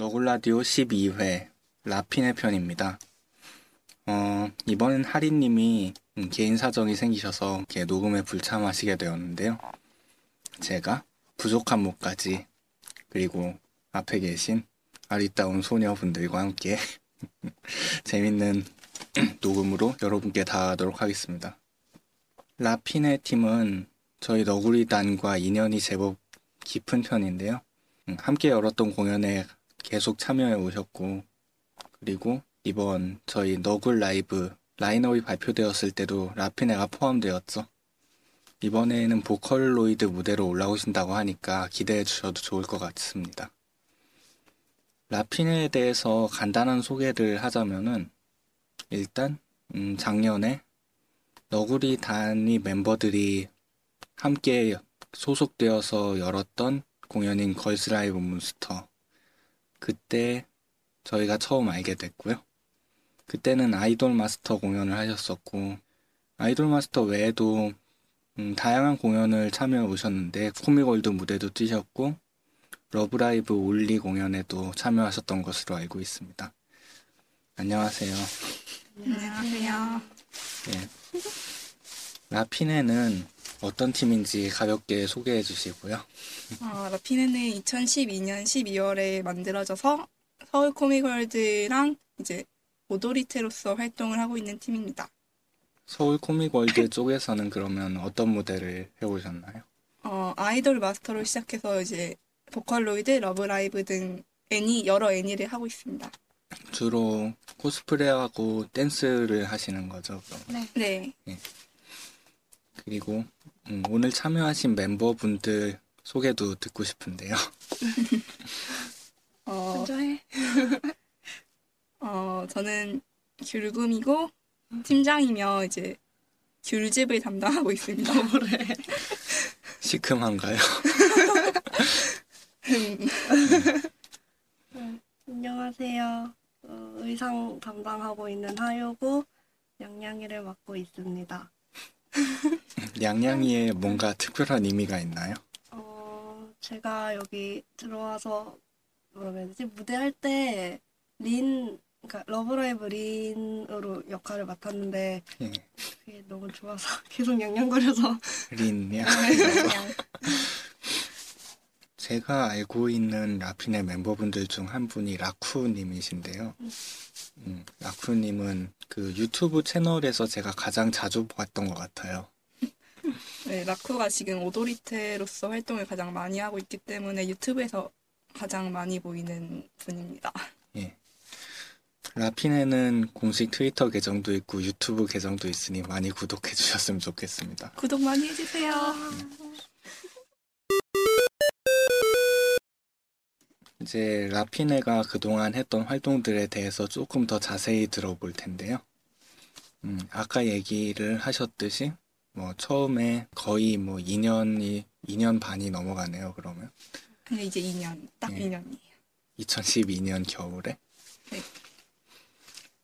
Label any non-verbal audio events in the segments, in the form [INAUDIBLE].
너굴라디오 12회 라핀의 편입니다. 어, 이번엔 하리님이 음, 개인 사정이 생기셔서 이렇게 녹음에 불참하시게 되었는데요. 제가 부족한 목까지 그리고 앞에 계신 아리따운 소녀분들과 함께 [LAUGHS] 재밌는 [CLEARS THROAT] 녹음으로 여러분께 다가가도록 하겠습니다. 라핀의 팀은 저희 너구리단과 인연이 제법 깊은 편인데요. 음, 함께 열었던 공연에 계속 참여해 오셨고 그리고 이번 저희 너굴 라이브 라인업이 발표되었을 때도 라피네가 포함되었죠. 이번에는 보컬로이드 무대로 올라오신다고 하니까 기대해 주셔도 좋을 것 같습니다. 라피네에 대해서 간단한 소개를 하자면은 일단 음, 작년에 너구리 단위 멤버들이 함께 소속되어서 열었던 공연인 걸스 라이브 몬스터 그때 저희가 처음 알게 됐고요. 그때는 아이돌 마스터 공연을 하셨었고 아이돌 마스터 외에도 음, 다양한 공연을 참여해 오셨는데 코믹월드 무대도 뛰셨고 러브라이브 only 공연에도 참여하셨던 것으로 알고 있습니다. 안녕하세요. 안녕하세요. 네. 라피네는 어떤 팀인지 가볍게 소개해 주시고요. 어, 라피네는 2012년 12월에 만들어져서 서울 코믹월드랑 이제 踊り手로서 활동을 하고 있는 팀입니다. 서울 코믹월드 [LAUGHS] 쪽에서는 그러면 어떤 무대를 해오셨나요? 어, 아이돌 마스터로 시작해서 이제 보컬로이드, 러브라이브 등 애니 여러 애니를 하고 있습니다. 주로 코스프레하고 댄스를 하시는 거죠. 그럼. 네. 그리고 음, 오늘 참여하신 멤버분들 소개도 듣고 싶은데요. [LAUGHS] 어, 먼저 해. [LAUGHS] 어, 저는 귤금이고 팀장이며 이제 귤집을 담당하고 있습니다. [LAUGHS] 시큼한가요? 안녕하세요. 어, 의상 담당하고 있는 하유고 냥냥이를 맡고 있습니다. [LAUGHS] 냥냥이에 뭔가 특별한 의미가 있나요? 어, 제가 여기 들어와서 뭐라고 해야 되지? 무대할 때 린, 그러니까 러브라이브 린으로 역할을 맡았는데 예, 그게 너무 좋아서 [LAUGHS] 계속 냥냥거려서 린냥. [LAUGHS] 제가 알고 있는 라핀의 멤버분들 중 한 분이 라쿠님이신데요. 음, 라쿠님은 그 유튜브 채널에서 제가 가장 자주 봤던 것 같아요. [LAUGHS] 네, 라쿠가 지금 오도리테로서 활동을 가장 많이 하고 있기 때문에 유튜브에서 가장 많이 보이는 분입니다. 예. 라핀에는 공식 트위터 계정도 있고 유튜브 계정도 있으니 많이 구독해 주셨으면 좋겠습니다. 구독 많이 해주세요. 이제 라피네가 그동안 했던 활동들에 대해서 조금 더 자세히 들어볼 텐데요. 음, 아까 얘기를 하셨듯이 뭐 처음에 거의 뭐 2년이 2년 반이 넘어가네요. 그러면 그냥 이제 2년, 딱 예. 2년이에요. 2012년 겨울에 네.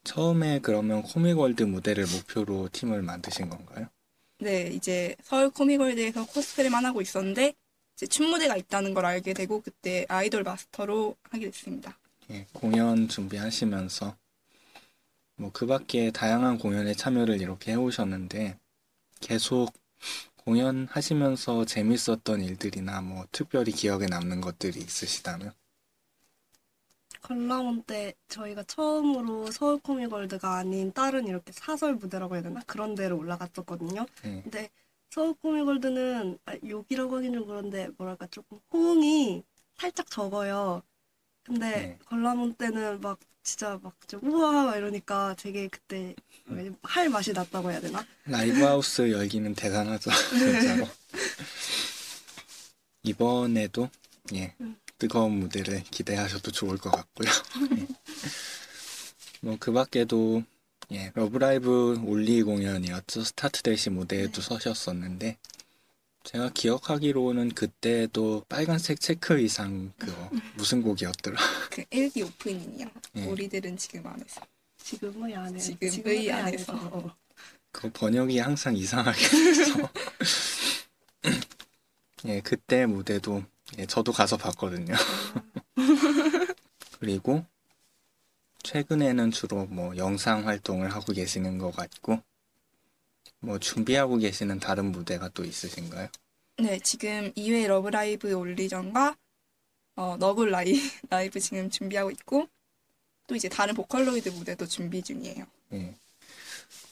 처음에 그러면 코믹월드 무대를 목표로 팀을 만드신 건가요? 네, 이제 서울 코미골드에서 코스프레만 하고 있었는데 이제 춤 무대가 있다는 걸 알게 되고 그때 아이돌 마스터로 하게 됐습니다. 예, 공연 준비하시면서 뭐 그 밖에 다양한 공연에 참여를 이렇게 해오셨는데 계속 공연하시면서 재밌었던 일들이나 뭐 특별히 기억에 남는 것들이 있으시다면 관람원 때 저희가 처음으로 서울 코미골드가 아닌 다른 이렇게 사설 무대라고 해야 되나? 그런 데로 올라갔었거든요. 예, 근데 서울 코미골드는 아, 욕이라고 하긴 좀 그런데 뭐랄까 조금 호응이 살짝 적어요. 근데 네. 관람원 때는 막 진짜 막 좀 우와 막 이러니까 되게 그때 할 맛이 났다고 해야 되나? 라이브 하우스 열기는 대단하죠 [LAUGHS] 진짜로 이번에도 예 음. 뜨거운 무대를 기대하셔도 좋을 것 같고요. [LAUGHS] 뭐그 밖에도 예 Love Live only 공연이었죠 START DASH 무대에도 서셨었는데 제가 기억하기로는 그때도 빨간색 체크 의상 그거 [LAUGHS] 무슨 곡이었더라? 그 1기 오프닝이요. 예. 우리들은 지금 안 했어. 지금의 안에 지금의 지금의 안에서. 안에서. 그 번역이 항상 이상하게 돼서 [LAUGHS] 예 그때 무대도 예, 저도 가서 봤거든요. [LAUGHS] 그리고 최근에는 주로 뭐 영상 활동을 하고 계시는 것 같고 뭐 준비하고 계시는 다른 무대가 또 있으신가요? 네, 지금 2회 Love Live only전과 어, 너굴 라이, [LAUGHS] 라이브 지금 준비하고 있고 또 이제 다른 Vocaloid 무대도 준비 중이에요. 예.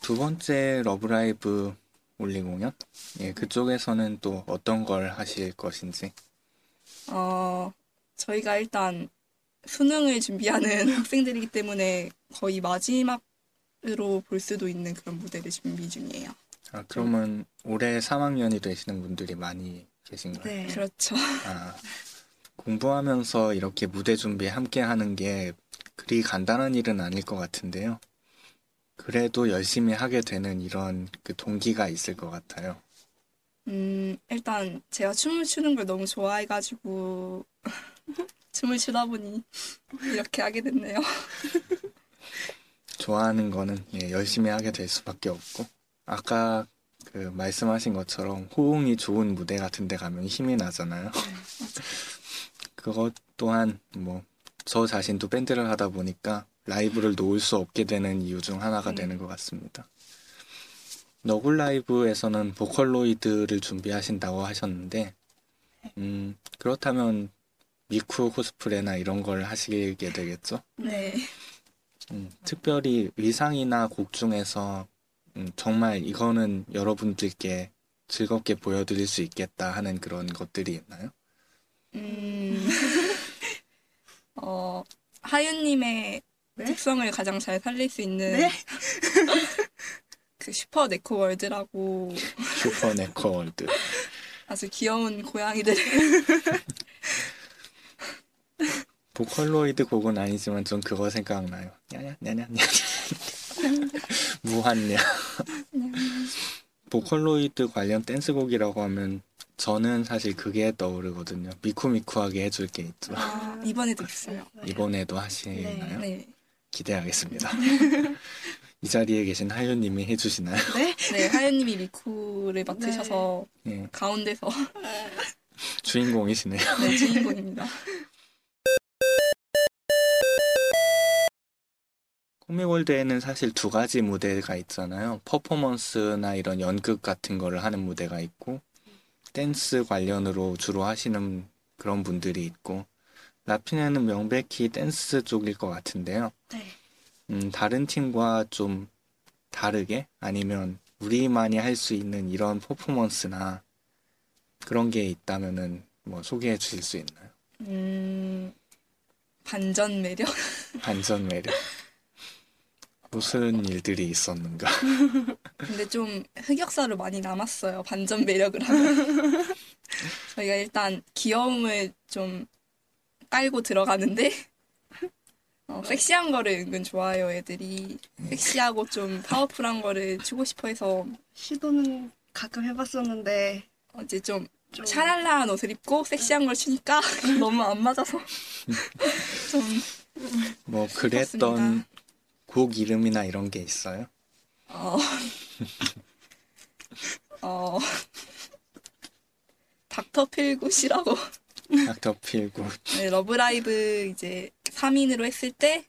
두 번째 Love Live only 공연? 예, 그쪽에서는 또 어떤 걸 하실 것인지. 어, 저희가 일단 수능을 준비하는 [LAUGHS] 학생들이기 때문에 거의 마지막으로 볼 수도 있는 그런 무대를 준비 중이에요. 아, 그러면 올해 3학년이 되시는 분들이 많이 계신가요? 네. 그렇죠. 아, 공부하면서 이렇게 무대 준비 함께 하는 게 그리 간단한 일은 아닐 것 같은데요. 그래도 열심히 하게 되는 이런 그 동기가 있을 것 같아요. 음, 일단 제가 춤을 추는 걸 너무 좋아해가지고 [LAUGHS] 춤을 추다 보니 이렇게 하게 됐네요. 좋아하는 거는 예, 열심히 하게 될 수밖에 없고 아까 그 말씀하신 것처럼 호응이 좋은 무대 같은 데 가면 힘이 나잖아요. [LAUGHS] 그것 또한 뭐 저 자신도 밴드를 하다 보니까 라이브를 놓을 수 없게 되는 이유 중 하나가 음. 되는 것 같습니다. 너굴 라이브에서는 보컬로이드를 준비하신다고 하셨는데 음, 그렇다면 미쿠 코스프레나 이런 걸 하시게 되겠죠? 네. 음, 특별히 의상이나 곡 중에서 음, 정말 이거는 여러분들께 즐겁게 보여드릴 수 있겠다 하는 그런 것들이 있나요? 음, [LAUGHS] 어, 하윤님의 네? 특성을 가장 잘 살릴 수 있는 네? [LAUGHS] 그 Super Neko World라고 Super Neko World. [LAUGHS] 아주 귀여운 고양이들 Vocaloid 곡은 아니지만 전 그거 생각나요. 냐냐 냐냐 냐냐 [LAUGHS] 무한냐. Vocaloid 관련 댄스곡이라고 하면 저는 사실 그게 떠오르거든요. 미쿠미쿠하게 해줄 게 있죠. 아, 이번에도 있어요. 이번에도 하시나요? 네. 기대하겠습니다. 이 자리에 계신 하윤님이 해주시나요? 네, 하윤님이 미쿠를 맡으셔서 예, 가운데서 주인공이시네요. 네, 주인공입니다. 코미월드에는 사실 두 가지 무대가 있잖아요. 퍼포먼스나 이런 연극 같은 거를 하는 무대가 있고, 댄스 관련으로 주로 하시는 그런 분들이 있고, 라피네는 명백히 댄스 쪽일 것 같은데요. 네. 음, 다른 팀과 좀 다르게 아니면 우리만이 할 수 있는 이런 퍼포먼스나 그런 게 있다면은 뭐 소개해 주실 수 있나요? 음, 반전 매력? 반전 매력. [LAUGHS] 무슨 일들이 있었는가? [LAUGHS] 근데 좀 흑역사로 많이 남았어요. 반전 매력을 하면. [LAUGHS] 저희가 일단 귀여움을 좀 깔고 들어가는데, 어, 섹시한 거를 은근 좋아해요, 애들이. 섹시하고 좀 파워풀한 거를 추고 싶어 해서, 시도는 가끔 해봤었는데 어, 이제 좀 좀 샤랄라한 옷을 입고 섹시한 걸 추니까 [LAUGHS] 너무 안 맞아서. 좀, 뭐 그랬던. 곡 이름이나 이런 게 있어요? 어, [LAUGHS] 어, Dr. Feelgood이라고. Dr. Feelgood. 네, Love Live 이제 3인으로 했을 때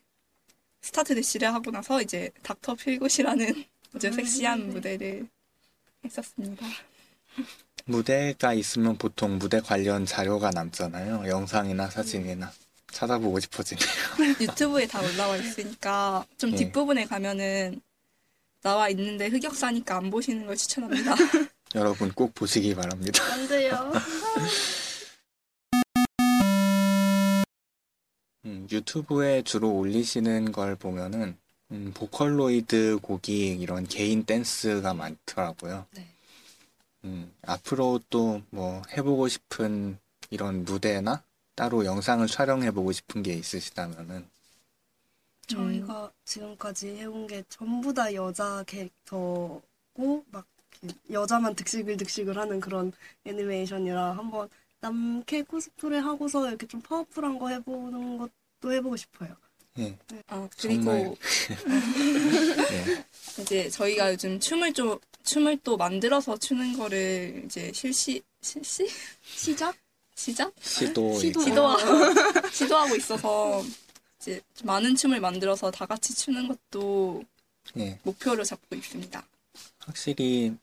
START DASH를 하고 나서 이제 Dr. Feelgood이라는 [LAUGHS] 아주 섹시한 무대를 했었습니다. 무대가 있으면 보통 무대 관련 자료가 남잖아요. 영상이나 사진이나. 찾아보고 싶어지네요. [LAUGHS] 유튜브에 다 올라와 있으니까 좀 네. 뒷부분에 가면은 나와 있는데 흑역사니까 안 보시는 걸 추천합니다. [LAUGHS] 여러분 꼭 보시기 바랍니다. 안 돼요. [LAUGHS] 음, 유튜브에 주로 올리시는 걸 보면은 음, 보컬로이드 곡이 이런 개인 댄스가 많더라고요. 네. 음, 앞으로 또 뭐 해보고 싶은 이런 무대나 따로 영상을 촬영해 보고 싶은 게 있으시다면은 저희가 지금까지 해온 게 전부 다 여자 캐릭터고 막 여자만 득실글득실 하는 그런 애니메이션이라 한번 남캐 코스프레 하고서 이렇게 좀 파워풀한 거 해보는 것도 해보고 싶어요. 예, 아, 그리고. 예, [LAUGHS] 이제 저희가 요즘 춤을 좀 춤을 또 만들어서 추는 거를 이제 실시 실시 시작? 시작 시도 시도. 시도하 [LAUGHS] 시도하고 있어서 이제 좀 많은 춤을 만들어서 다 같이 추는 것도 예, 목표로 잡고 있습니다. 확실히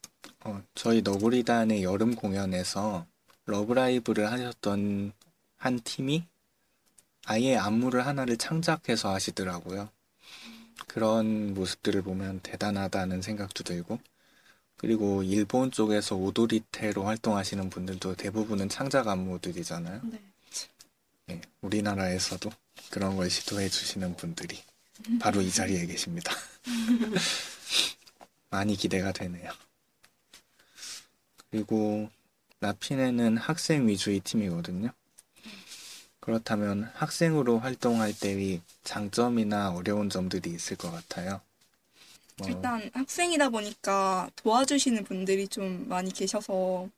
어, 저희 너구리단의 여름 공연에서 러브라이브를 하셨던 한 팀이 아예 안무를 하나를 창작해서 하시더라고요. 그런 모습들을 보면 대단하다는 생각도 들고 그리고 일본 쪽에서 오도리테로 활동하시는 분들도 대부분은 창작 안무들이잖아요. 네. 예, 우리나라에서도 그런 걸 시도해 주시는 분들이 바로 이 자리에 계십니다. [LAUGHS] 많이 기대가 되네요. 그리고 라피네는 학생 위주의 팀이거든요. 그렇다면 학생으로 활동할 때의 장점이나 어려운 점들이 있을 것 같아요. 뭐, 일단 학생이다 보니까 도와주시는 분들이 좀 많이 계셔서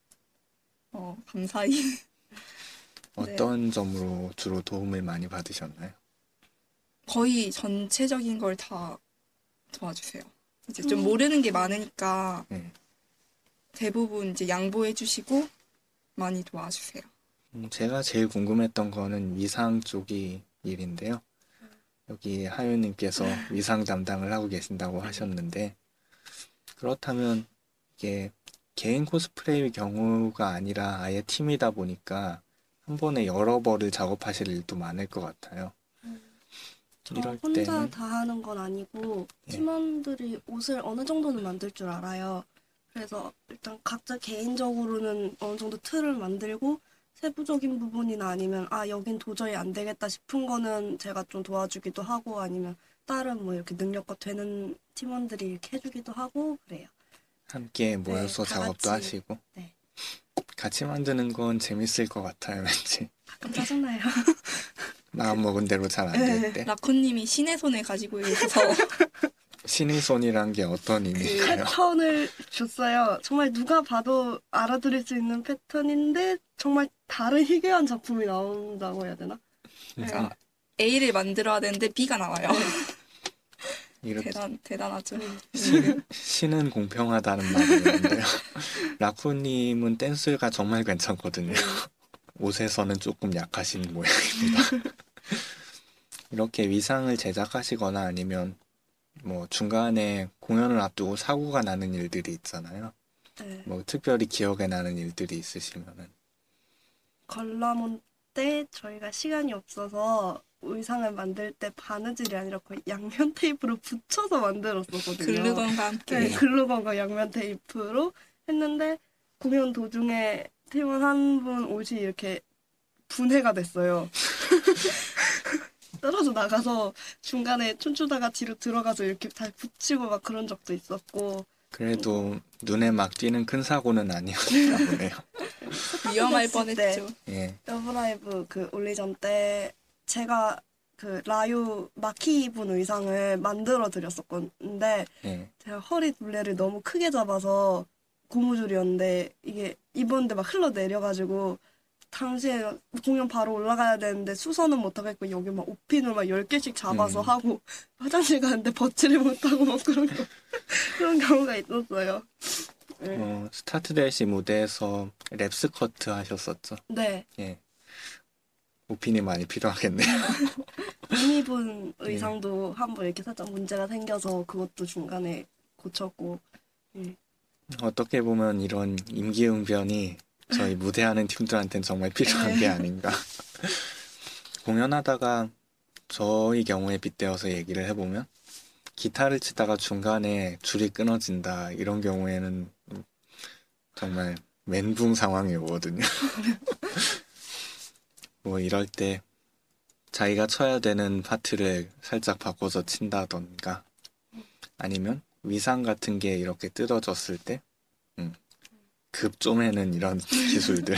어, 감사히 [LAUGHS] 어떤 점으로 주로 도움을 많이 받으셨나요? 거의 전체적인 걸 다 도와주세요. 이제 좀 음. 모르는 게 많으니까 네. 대부분 이제 양보해 주시고 많이 도와주세요. 음, 제가 제일 궁금했던 거는 위상 쪽이 일인데요. 여기 하윤님께서 위상 담당을 하고 계신다고 하셨는데, 그렇다면 이게 개인 코스프레의 경우가 아니라 아예 팀이다 보니까 한 번에 여러 벌을 작업하실 일도 많을 것 같아요. 저 이럴 혼자 때는 다 하는 건 아니고 예. 팀원들이 옷을 어느 정도는 만들 줄 알아요. 그래서 일단 각자 개인적으로는 어느 정도 틀을 만들고 세부적인 부분이나 아니면 아 여긴 도저히 안 되겠다 싶은 거는 제가 좀 도와주기도 하고 아니면 다른 뭐 이렇게 능력과 되는 팀원들이 이렇게 해주기도 하고 그래요. 함께 모여서 다 작업도 같이. 하시고, 네. 같이 만드는 건 재밌을 것 같아요, 왠지. 가끔 짜증나요. [LAUGHS] 마음 먹은 대로 잘 안 될 때. 라쿤님이 신의 손을 가지고 계셔서 [LAUGHS] 신의 손이란 게 어떤 의미일까요? 패턴을 줬어요. 정말 누가 봐도 알아들을 수 있는 패턴인데 정말 다른 희귀한 작품이 나온다고 해야 되나? 제가 A를 만들어야 되는데 B가 나와요. [LAUGHS] 이렇게 대단 대단하죠. 신은, 신은 공평하다는 말이 있는데요. [LAUGHS] 라쿠님은 댄스가 정말 괜찮거든요. 옷에서는 조금 약하신 모양입니다. [LAUGHS] 이렇게 위상을 제작하시거나 아니면 뭐 중간에 공연을 앞두고 사고가 나는 일들이 있잖아요. 네. 뭐 특별히 기억에 나는 일들이 있으시면은 걸라몬 때 저희가 시간이 없어서 의상을 만들 때 바느질이 아니라 거의 양면 테이프로 붙여서 만들었었거든요. 글루건과 함께 네, 글루건과 양면 테이프로 했는데 공연 도중에 팀원 한 분 옷이 이렇게 분해가 됐어요. [LAUGHS] 떨어져 나가서 중간에 춤추다가 뒤로 들어가서 이렇게 다 붙이고 막 그런 적도 있었고 그래도 눈에 막 띄는 큰 사고는 아니었나 [LAUGHS] 보네요. 위험할 뻔했죠. 예. Love Live 그 only전 때 제가 그 라유 마키 입은 의상을 만들어 드렸었는데 예. 제가 허리 둘레를 너무 크게 잡아서 고무줄이었는데 이게 입었는데 막 흘러 내려가지고 당시에 공연 바로 올라가야 되는데 수선은 못하겠고 여기 막 옷핀을 막 10개씩 잡아서 음. 하고 화장실 가는데 벗지를 못하고 막 그런 거 [LAUGHS] 그런 경우가 있었어요. 네. 어, START DASH 무대에서 랩스커트 하셨었죠. 네. 예. 옷핀이 많이 필요하겠네요. [LAUGHS] 이미 본 의상도 한번 이렇게 살짝 문제가 생겨서 그것도 중간에 고쳤고 어떻게 보면 이런 임기응변이 저희 무대하는 팀들한테는 정말 필요한 게 아닌가. [LAUGHS] 공연하다가 저희 경우에 빗대어서 얘기를 해보면 기타를 치다가 중간에 줄이 끊어진다 이런 경우에는 정말 멘붕 상황이 오거든요. [LAUGHS] 뭐 이럴 때 자기가 쳐야 되는 파트를 살짝 바꿔서 친다던가 아니면 위상 같은 게 이렇게 뜯어졌을 때 음, 급 쪼매는 이런 [LAUGHS] 기술들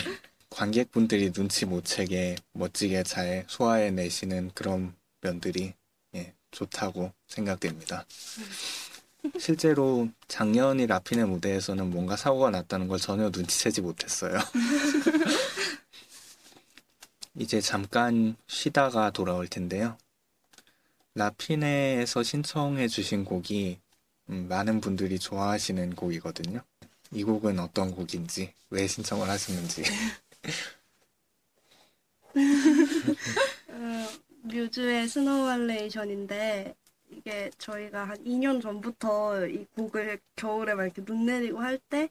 관객분들이 눈치 못 채게 멋지게 잘 소화해 내시는 그런 면들이 예, 좋다고 생각됩니다. 실제로 작년이 라핀의 무대에서는 뭔가 사고가 났다는 걸 전혀 눈치채지 못했어요. [LAUGHS] 이제 잠깐 쉬다가 돌아올 텐데요. 라피네에서 신청해 주신 곡이 음, 많은 분들이 좋아하시는 곡이거든요. 이 곡은 어떤 곡인지, 왜 신청을 하셨는지. 어, 뮤즈의 Snow halation인데 이게 저희가 한 2년 전부터 이 곡을 겨울에 막 이렇게 눈 내리고 할 때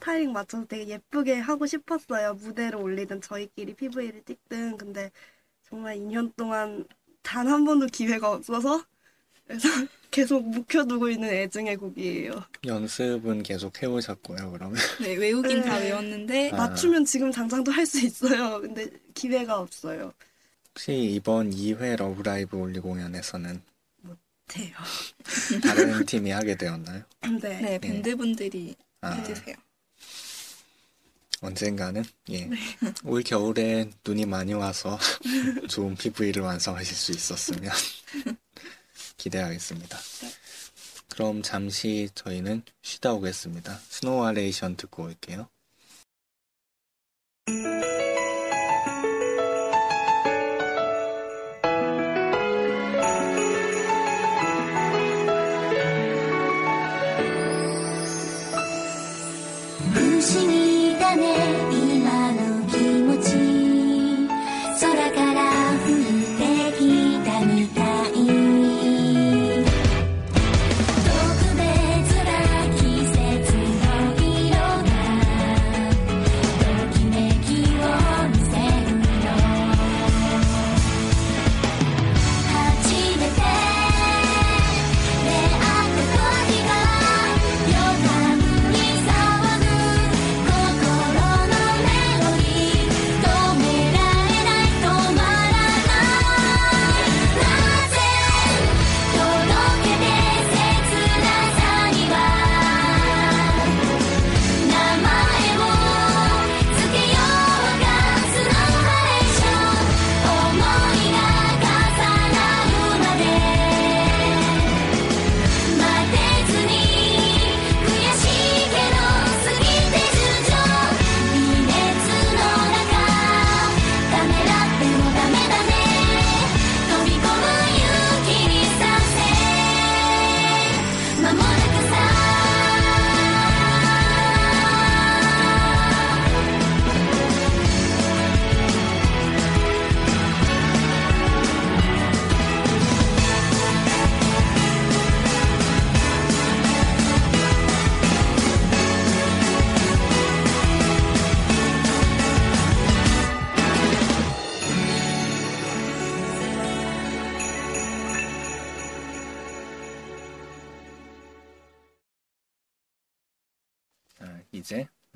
타이밍 맞춰서 되게 예쁘게 하고 싶었어요. 무대를 올리든 저희끼리 PV를 찍든 근데 정말 2년 동안 단 한 번도 기회가 없어서 그래서 계속 묵혀두고 있는 애증의 곡이에요. 연습은 계속 해오셨고요, 그러면. 네, 외우긴 다 네. 외웠는데 아. 맞추면 지금 당장도 할 수 있어요. 근데 기회가 없어요. 혹시 이번 2회 Love Live only 공연에서는 돼요. 다른 팀이 하게 되었나요? 네. 네, 밴드분들이 아, 해주세요. 언젠가는 예. 올 겨울에 눈이 많이 와서 [LAUGHS] 좋은 PV를 완성하실 수 있었으면 [LAUGHS] 기대하겠습니다. 그럼 잠시 저희는 쉬다 오겠습니다. Snow halation 듣고 올게요.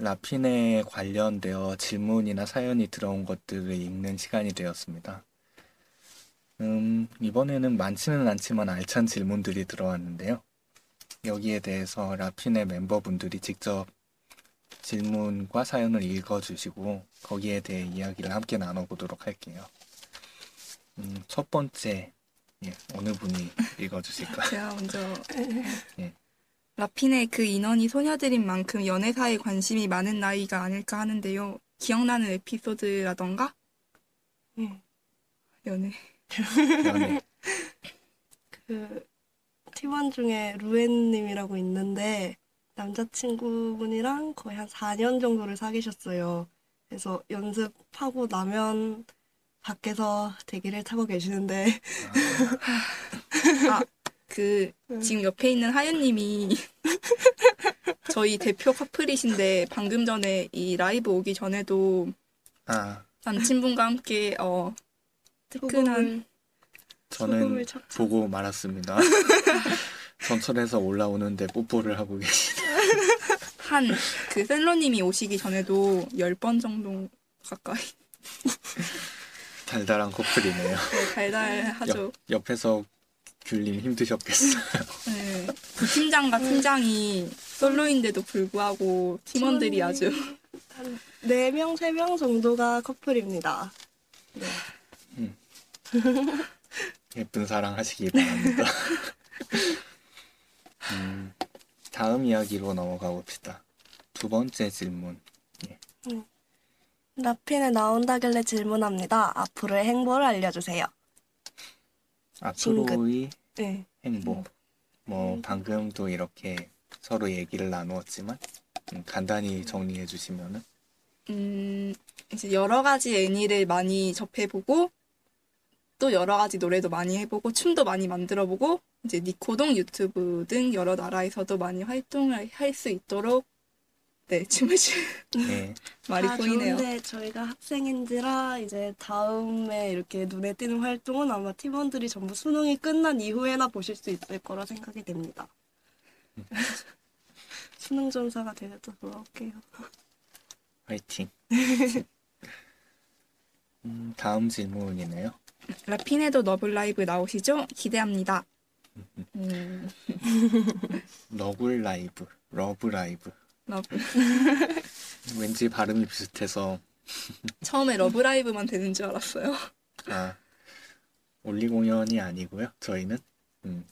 라피네에 관련되어 질문이나 사연이 들어온 것들을 읽는 시간이 되었습니다. 음, 이번에는 많지는 않지만 알찬 질문들이 들어왔는데요. 여기에 대해서 라피네 멤버분들이 직접 질문과 사연을 읽어주시고 거기에 대해 이야기를 함께 나눠보도록 할게요. 음, 첫 번째, 예, 어느 분이 읽어주실까요? [LAUGHS] 제가 먼저 예. 라핀의 그 인원이 소녀들인 만큼 연애사에 관심이 많은 나이가 아닐까 하는데요. 기억나는 에피소드라던가 네. 연애 연애. [LAUGHS] 그 팀원 중에 루엔님이라고 있는데 남자친구분이랑 거의 한 4년 정도를 사귀셨어요. 그래서 연습하고 나면 밖에서 대기를 타고 계시는데 [LAUGHS] 그 지금 옆에 있는 하연님이 [LAUGHS] 저희 대표 커플이신데 방금 전에 이 라이브 오기 전에도 아, 남친분과 함께 어 뜨끈한 저는 보고 말았습니다. [LAUGHS] 전철에서 올라오는데 뽀뽀를 하고 계시네. 한그 셀러님이 오시기 전에도 10번 정도 가까이 달달한 커플이네요. 네, 달달하죠. 옆, 옆에서 귤님 힘드셨겠어요. [LAUGHS] 네. 부팀장과 팀장이 솔로인데도 불구하고 팀원들이 아주 한 4명, 3명 정도가 커플입니다. [LAUGHS] 예쁜 사랑 하시기 바랍니다. [LAUGHS] 음, 다음 이야기로 넘어가 봅시다. 두 번째 질문. 라핀에 나온다길래 질문합니다. 앞으로의 행보를 알려주세요. 앞으로의 네. 행보. 뭐 방금도 이렇게 서로 얘기를 나누었지만 음, 간단히 정리해 주시면은 음, 이제 여러 가지 애니를 많이 접해보고, 또 여러 가지 노래도 많이 해보고, 춤도 많이 만들어보고, 이제 니코동 유튜브 등 여러 나라에서도 많이 활동을 할 수 있도록, 네, 춤을 출 네, [LAUGHS] 말이 다 보이네요. 좋은데 저희가 학생인지라 이제 다음에 이렇게 눈에 띄는 활동은 아마 팀원들이 전부 수능이 끝난 이후에나 보실 수 있을 거라 생각이 됩니다. [LAUGHS] 수능 전사가 되면 또 돌아올게요. 화이팅. [LAUGHS] 음, 다음 질문이네요. 라핀에도 너블 라이브 나오시죠? 기대합니다. 음, 너굴 라이브, Love Live. Love. [LAUGHS] 왠지 발음이 비슷해서 처음에 Love Live만 되는 줄 알았어요. [LAUGHS] 아 only 공연이 아니고요. 저희는 음,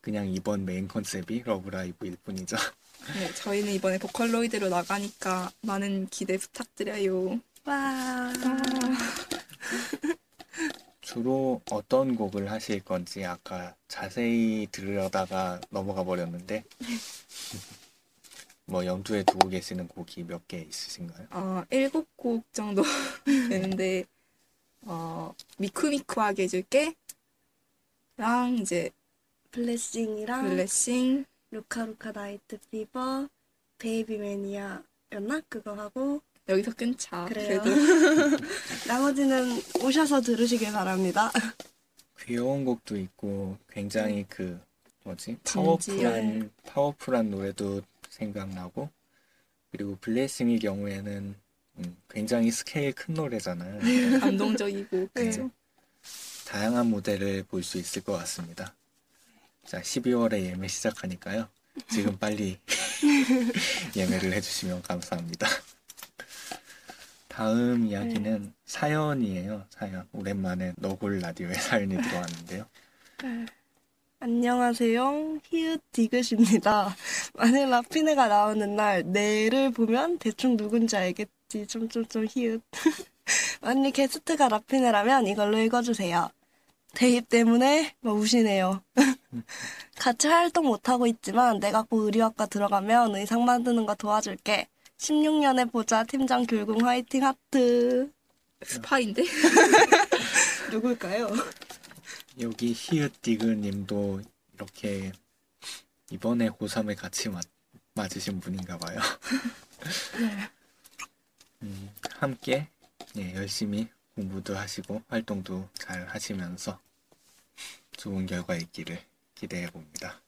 그냥 이번 main concept이 Love Live일 뿐이죠. [LAUGHS] 네, 저희는 이번에 Vocaloid로 나가니까 많은 기대 부탁드려요. 와. 주로 어떤 곡을 하실 건지 아까 자세히 들으려다가 넘어가 버렸는데 뭐 염두에 두고 계시는 곡이 몇 개 있으신가요? 어, 일곱 곡 정도 [LAUGHS] 되는데, 어, 미쿠미쿠하게 해줄게. 랑, 이제, Blessing이랑 Blessing, 루카루카 Night Fever, Baby Mania였나? 그거 하고 여기서 끊자. 그래요. 그래도. [LAUGHS] 나머지는 오셔서 들으시길 바랍니다. [LAUGHS] 귀여운 곡도 있고 굉장히 그 뭐지. 파워풀한 파워풀한 노래도 생각나고 그리고 Blessing의 경우에는 음, 굉장히 스케일 큰 노래잖아요. 감동적이고, 그죠? 다양한 무대를 볼 수 있을 것 같습니다. 자, 12월에 예매 시작하니까요. 지금 빨리 [LAUGHS] 예매를 해주시면 감사합니다. 다음 이야기는 사연이에요. 사연. 오랜만에 너굴 라디오에 [LAUGHS] 사연이 들어왔는데요. 안녕하세요. 히읗 디귿입니다. 만약 [LAUGHS] 라피네가 나오는 날 내를 보면 대충 누군지 알겠지. 좀좀좀 히읗. [LAUGHS] 만약 게스트가 라피네라면 이걸로 읽어주세요. 대입 때문에 막 우시네요. [LAUGHS] 같이 활동 못하고 있지만 내가 곧 의류학과 들어가면 의상 만드는 거 도와줄게. 16년에 보자 팀장 귤궁 화이팅 하트. 스파인데? 누굴까요? 여기 히읗디그 님도 이렇게 이번에 고3에 같이 맞, 맞으신 분인가 봐요. [LAUGHS] 음, 함께 예, 열심히 공부도 하시고 활동도 잘 하시면서 좋은 결과 있기를 기대해 봅니다.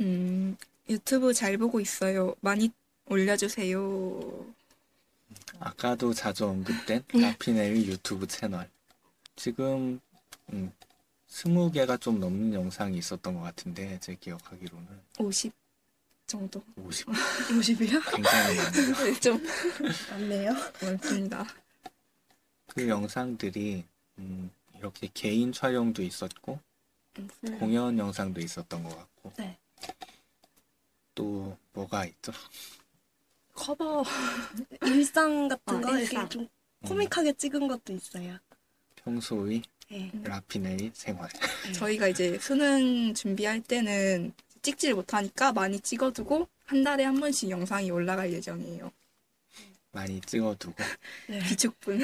음, 유튜브 잘 보고 있어요. 많이 올려주세요. 아까도 자주 언급된 라피넬 유튜브 채널. 지금 음, 20개가 좀 넘는 영상이 있었던 것 같은데 제 기억하기로는 50 정도. 50 50이요? [LAUGHS] 굉장히 많네요. [LAUGHS] 네, 좀 맞네요. 많습니다. 그 영상들이 음, 이렇게 개인 촬영도 있었고 음. 공연 영상도 있었던 것 같고 네. 또 뭐가 있죠? 커버. [LAUGHS] 일상 같은 어, 거 일상. 이렇게 좀 코믹하게 찍은 것도 있어요. 평소의 네. 라피넬 생활. 저희가 이제 수능 준비할 때는 찍지를 못하니까 많이 찍어두고 한 달에 한 번씩 영상이 올라갈 예정이에요. 많이 찍어두고 [LAUGHS] 네. 비축분.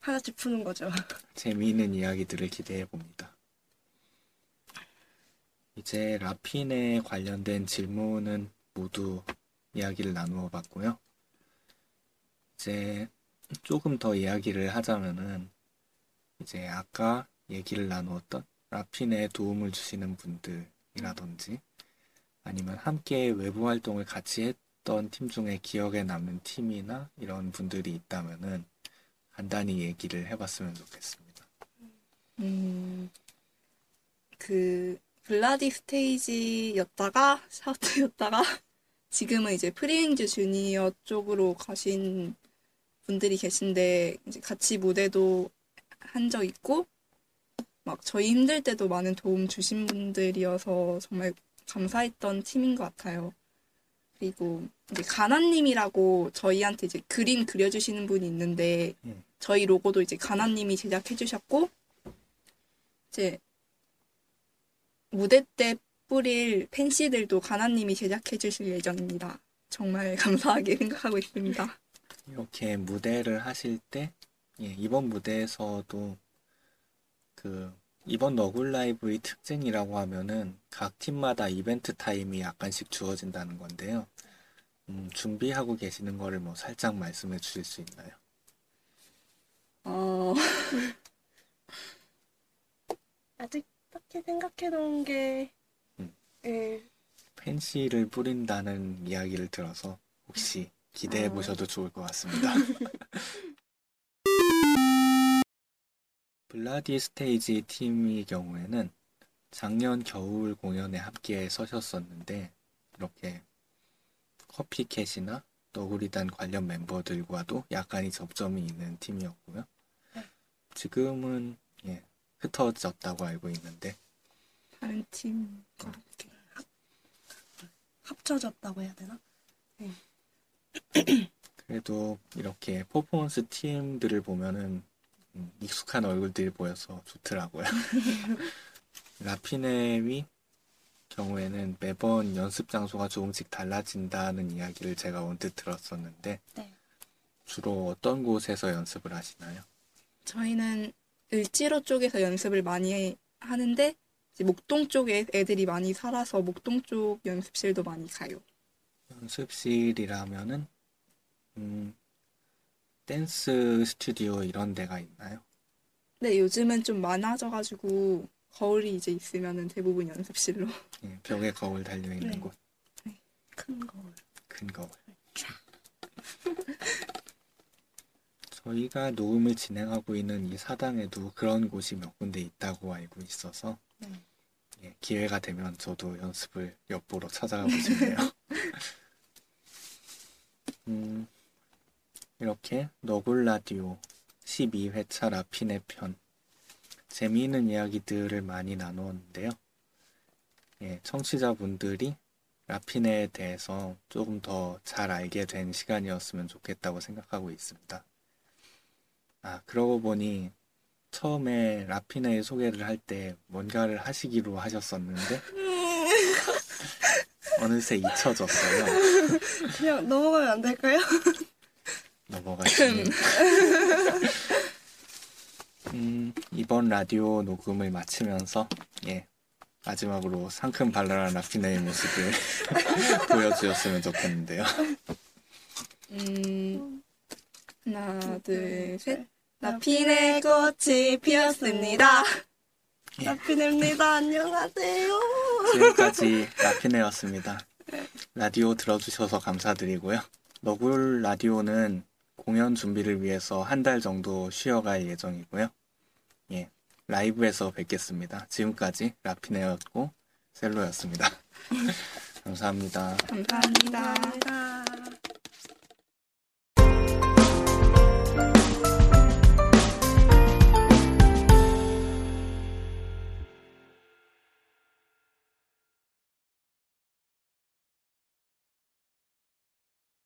하나씩 푸는 거죠. 재미있는 이야기들을 기대해 봅니다. 이제 라핀에 관련된 질문은 모두 이야기를 나누어 봤고요. 이제 조금 더 이야기를 하자면은 이제 아까 얘기를 나누었던 라핀에 도움을 주시는 분들이라든지 아니면 함께 외부 활동을 같이 했던 팀 중에 기억에 남는 팀이나 이런 분들이 있다면은 간단히 얘기를 해봤으면 좋겠습니다. 음, 그 블라디 스테이지였다가 샤우트였다가 [LAUGHS] 지금은 이제 프리윙즈 주니어 쪽으로 가신 분들이 계신데 이제 같이 무대도 한 적 있고 막 저희 힘들 때도 많은 도움 주신 분들이어서 정말 감사했던 팀인 것 같아요. 그리고 이제 가나님이라고 저희한테 이제 그림 그려주시는 분이 있는데 음. 저희 로고도 이제 가나님이 제작해 주셨고 이제 무대 때 뿌릴 펜시들도 가나님이 제작해 주실 예정입니다. 정말 [LAUGHS] 감사하게 생각하고 있습니다. 이렇게 무대를 하실 때, 예, 이번 무대에서도 그, 이번 너굴 라이브의 특징이라고 하면은 각 팀마다 이벤트 타임이 약간씩 주어진다는 건데요. 음, 준비하고 계시는 거를 뭐 살짝 말씀해 주실 수 있나요? 어, [LAUGHS] 아직 딱히 생각해 놓은 게 음. 예. 펜시를 뿌린다는 이야기를 들어서 혹시 기대해 어. 보셔도 좋을 것 같습니다. [LAUGHS] 블라디 스테이지 팀의 경우에는 작년 겨울 공연에 함께 서셨었는데 이렇게 커피캣이나 너구리단 관련 멤버들과도 약간의 접점이 있는 팀이었고요. 네. 지금은 예, 흩어졌다고 알고 있는데 다른 팀과 함께. 합쳐졌다고 해야 되나? 그래도 이렇게 퍼포먼스 팀들을 보면은 음, 익숙한 얼굴들이 보여서 좋더라고요. [LAUGHS] 라피네의 경우에는 매번 연습 장소가 조금씩 달라진다는 이야기를 제가 언뜻 들었었는데 네. 주로 어떤 곳에서 연습을 하시나요? 저희는 을지로 쪽에서 연습을 많이 하는데 목동 쪽에 애들이 많이 살아서 목동 쪽 연습실도 많이 가요. 연습실이라면은 음, 댄스 스튜디오 이런 데가 있나요? 근데 요즘은 좀 많아져가지고 거울이 이제 있으면은 대부분 연습실로. 예, 벽에 거울 달려 있는 네. 곳, 큰 거울. 큰 거울. 저희가 녹음을 진행하고 있는 이 사당에도 그런 곳이 몇 군데 있다고 알고 있어서 네. 예, 기회가 되면 저도 연습을 엿보러 찾아가고 싶네요. [LAUGHS] 음, 이렇게 너굴 라디오 12회차 라피네 편 재미있는 이야기들을 많이 나누었는데요. 예, 청취자분들이 라피네에 대해서 조금 더 잘 알게 된 시간이었으면 좋겠다고 생각하고 있습니다. 아, 그러고 보니 처음에 라피네의 소개를 할 때 뭔가를 하시기로 하셨었는데 [LAUGHS] 어느새 잊혀졌어요. 그냥 넘어가면 안 될까요? 넘어가시면 [LAUGHS] 음, 이번 라디오 녹음을 마치면서 예 마지막으로 상큼 발랄한 라피네의 모습을 [LAUGHS] 보여주셨으면 좋겠는데요. 음, 하나, 둘, 셋. 네. 나피네 꽃이 피었습니다. 예. 라피네입니다. 안녕하세요. 지금까지 라피네였습니다. 라디오 들어주셔서 감사드리고요. 너굴 라디오는 공연 준비를 위해서 한 달 정도 쉬어갈 예정이고요. 예, 라이브에서 뵙겠습니다. 지금까지 라피네였고 셀로였습니다. [LAUGHS] 감사합니다. 감사합니다. 감사합니다.